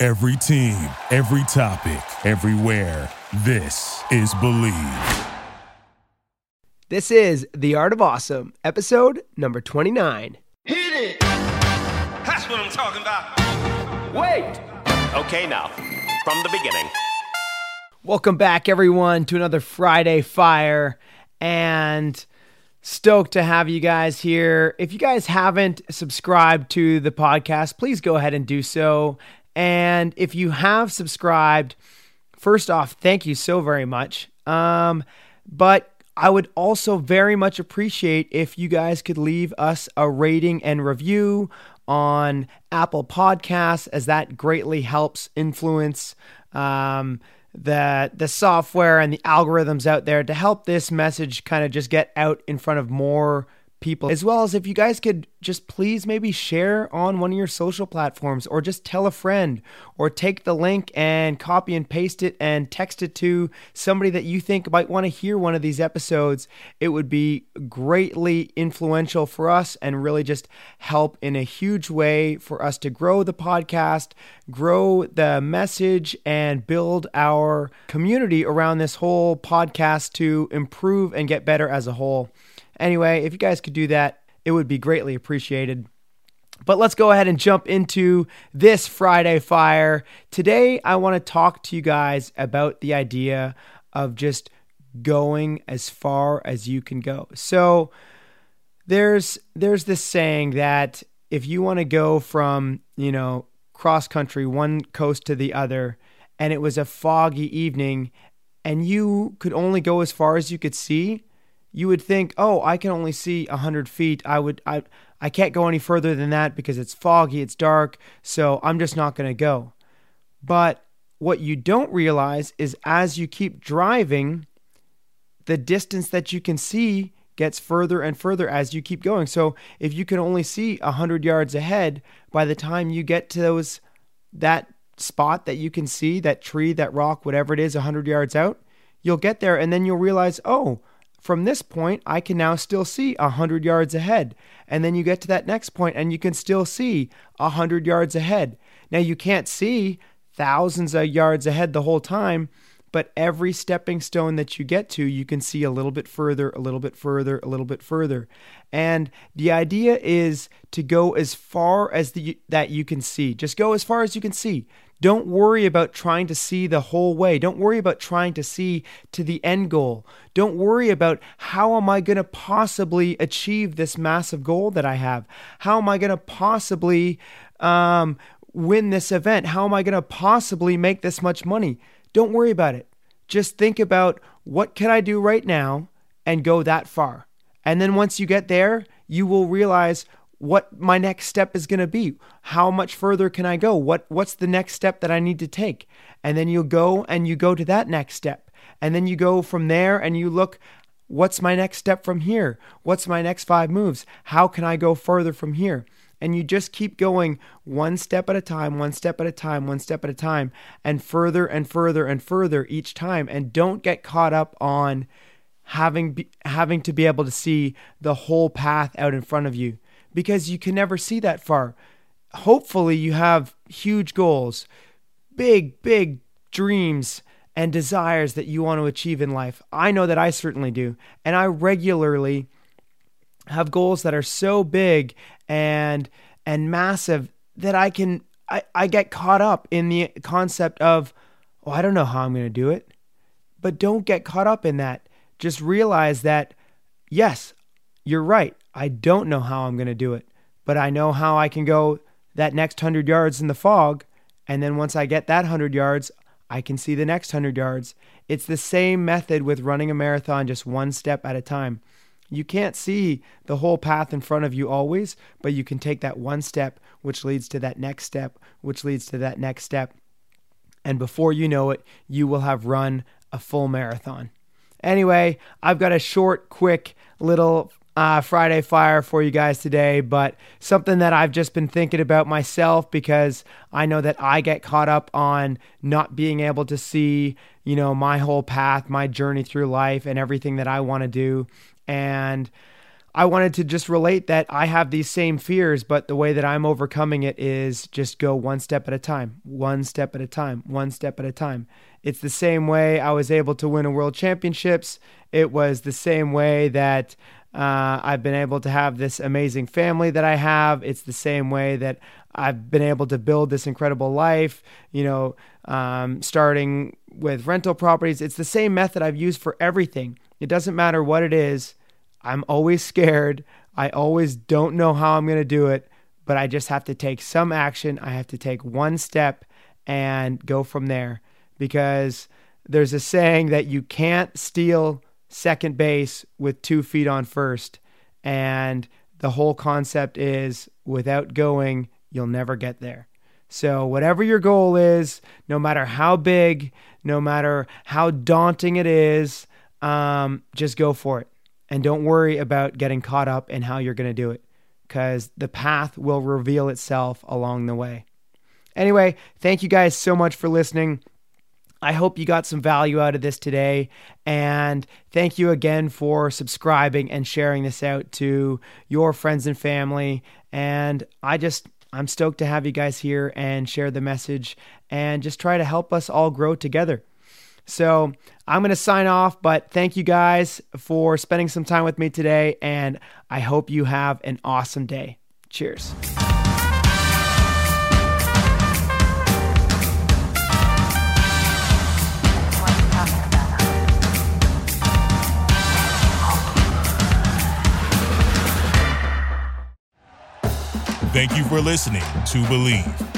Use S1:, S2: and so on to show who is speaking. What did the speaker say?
S1: Every team, every topic, everywhere. This is Bleav.
S2: This is The Art of Awesome, episode number 29.
S3: Hit it! That's what I'm talking about.
S2: Wait!
S4: Okay, now, from the beginning.
S2: Welcome back, everyone, to another Friday Fire. And stoked to have you guys here. If you guys haven't subscribed to the podcast, please go ahead and do so. And if you have subscribed, first off, thank you so very much. Um, but I would also very much appreciate if you guys could leave us a rating and review on Apple Podcasts, as that greatly helps influence um, the the software and the algorithms out there to help this message kind of just get out in front of more people as well as if you guys could just please maybe share on one of your social platforms or just tell a friend or take the link and copy and paste it and text it to somebody that you think might want to hear one of these episodes. It would be greatly influential for us and really just help in a huge way for us to grow the podcast grow the message and build our community around this whole podcast to improve and get better as a whole Anyway, if you guys could do that, it would be greatly appreciated. But let's go ahead and jump into this Friday Fire. Today, I want to talk to you guys about the idea of just going as far as you can go. So, there's there's this saying that if you want to go from, you know, cross country one coast to the other and it was a foggy evening and you could only go as far as you could see, you would think, oh, I can only see a 100 feet. I would, I, I can't go any further than that because it's foggy, it's dark, so I'm just not going to go. But what you don't realize is as you keep driving, the distance that you can see gets further and further as you keep going. So if you can only see 100 yards ahead, by the time you get to those, that spot that you can see, that tree, that rock, whatever it is, 100 yards out, you'll get there and then you'll realize, oh, from this point, I can now still see 100 yards ahead. And then you get to that next point and you can still see 100 yards ahead. Now, you can't see thousands of yards ahead the whole time, but every stepping stone that you get to, you can see a little bit further, a little bit further, a little bit further. And the idea is to go as far as the, that you can see. Just go as far as you can see. Don't worry about trying to see the whole way. Don't worry about trying to see to the end goal. Don't worry about how am I going to possibly achieve this massive goal that I have? How am I going to possibly um, win this event? How am I going to possibly make this much money? Don't worry about it. Just think about what can I do right now and go that far. And then once you get there, you will realize what my next step is going to be. How much further can I go? What what's the next step that I need to take? And then you'll go and you go to that next step. And then you go from there and you look what's my next step from here? What's my next 5 moves? How can I go further from here? And you just keep going one step at a time, one step at a time, one step at a time, and further and further and further each time. And don't get caught up on having be, having to be able to see the whole path out in front of you because you can never see that far. Hopefully, you have huge goals, big, big dreams and desires that you want to achieve in life. I know that I certainly do. And I regularly have goals that are so big and and massive that I can I, I get caught up in the concept of, oh, I don't know how I'm going to do it. But don't get caught up in that. Just realize that, yes, you're right. I don't know how I'm going to do it, but I know how I can go that next 100 yards in the fog. And then once I get that 100 yards, I can see the next 100 yards. It's the same method with running a marathon, just one step at a time. You can't see the whole path in front of you always, but you can take that one step, which leads to that next step, which leads to that next step. And before you know it, you will have run a full marathon. Anyway, I've got a short, quick little uh, Friday Fire for you guys today, but something that I've just been thinking about myself because I know that I get caught up on not being able to see, you know, my whole path, my journey through life, and everything that I want to do. And I wanted to just relate that I have these same fears, but the way that I'm overcoming it is just go one step at a time, one step at a time, one step at a time. It's the same way I was able to win a world championships. It was the same way that uh, I've been able to have this amazing family that I have. It's the same way that I've been able to build this incredible life, you know, um, starting with rental properties. It's the same method I've used for everything. It doesn't matter what it is. I'm always scared. I always don't know how I'm going to do it, but I just have to take some action. I have to take one step and go from there because there's a saying that you can't steal second base with two feet on first. And the whole concept is without going, you'll never get there. So, whatever your goal is, no matter how big, no matter how daunting it is, um, just go for it. And don't worry about getting caught up in how you're going to do it because the path will reveal itself along the way. Anyway, thank you guys so much for listening. I hope you got some value out of this today. And thank you again for subscribing and sharing this out to your friends and family. And I just, I'm stoked to have you guys here and share the message and just try to help us all grow together. So I'm going to sign off, but thank you guys for spending some time with me today. And I hope you have an awesome day. Cheers.
S1: Thank you for listening to Bleav.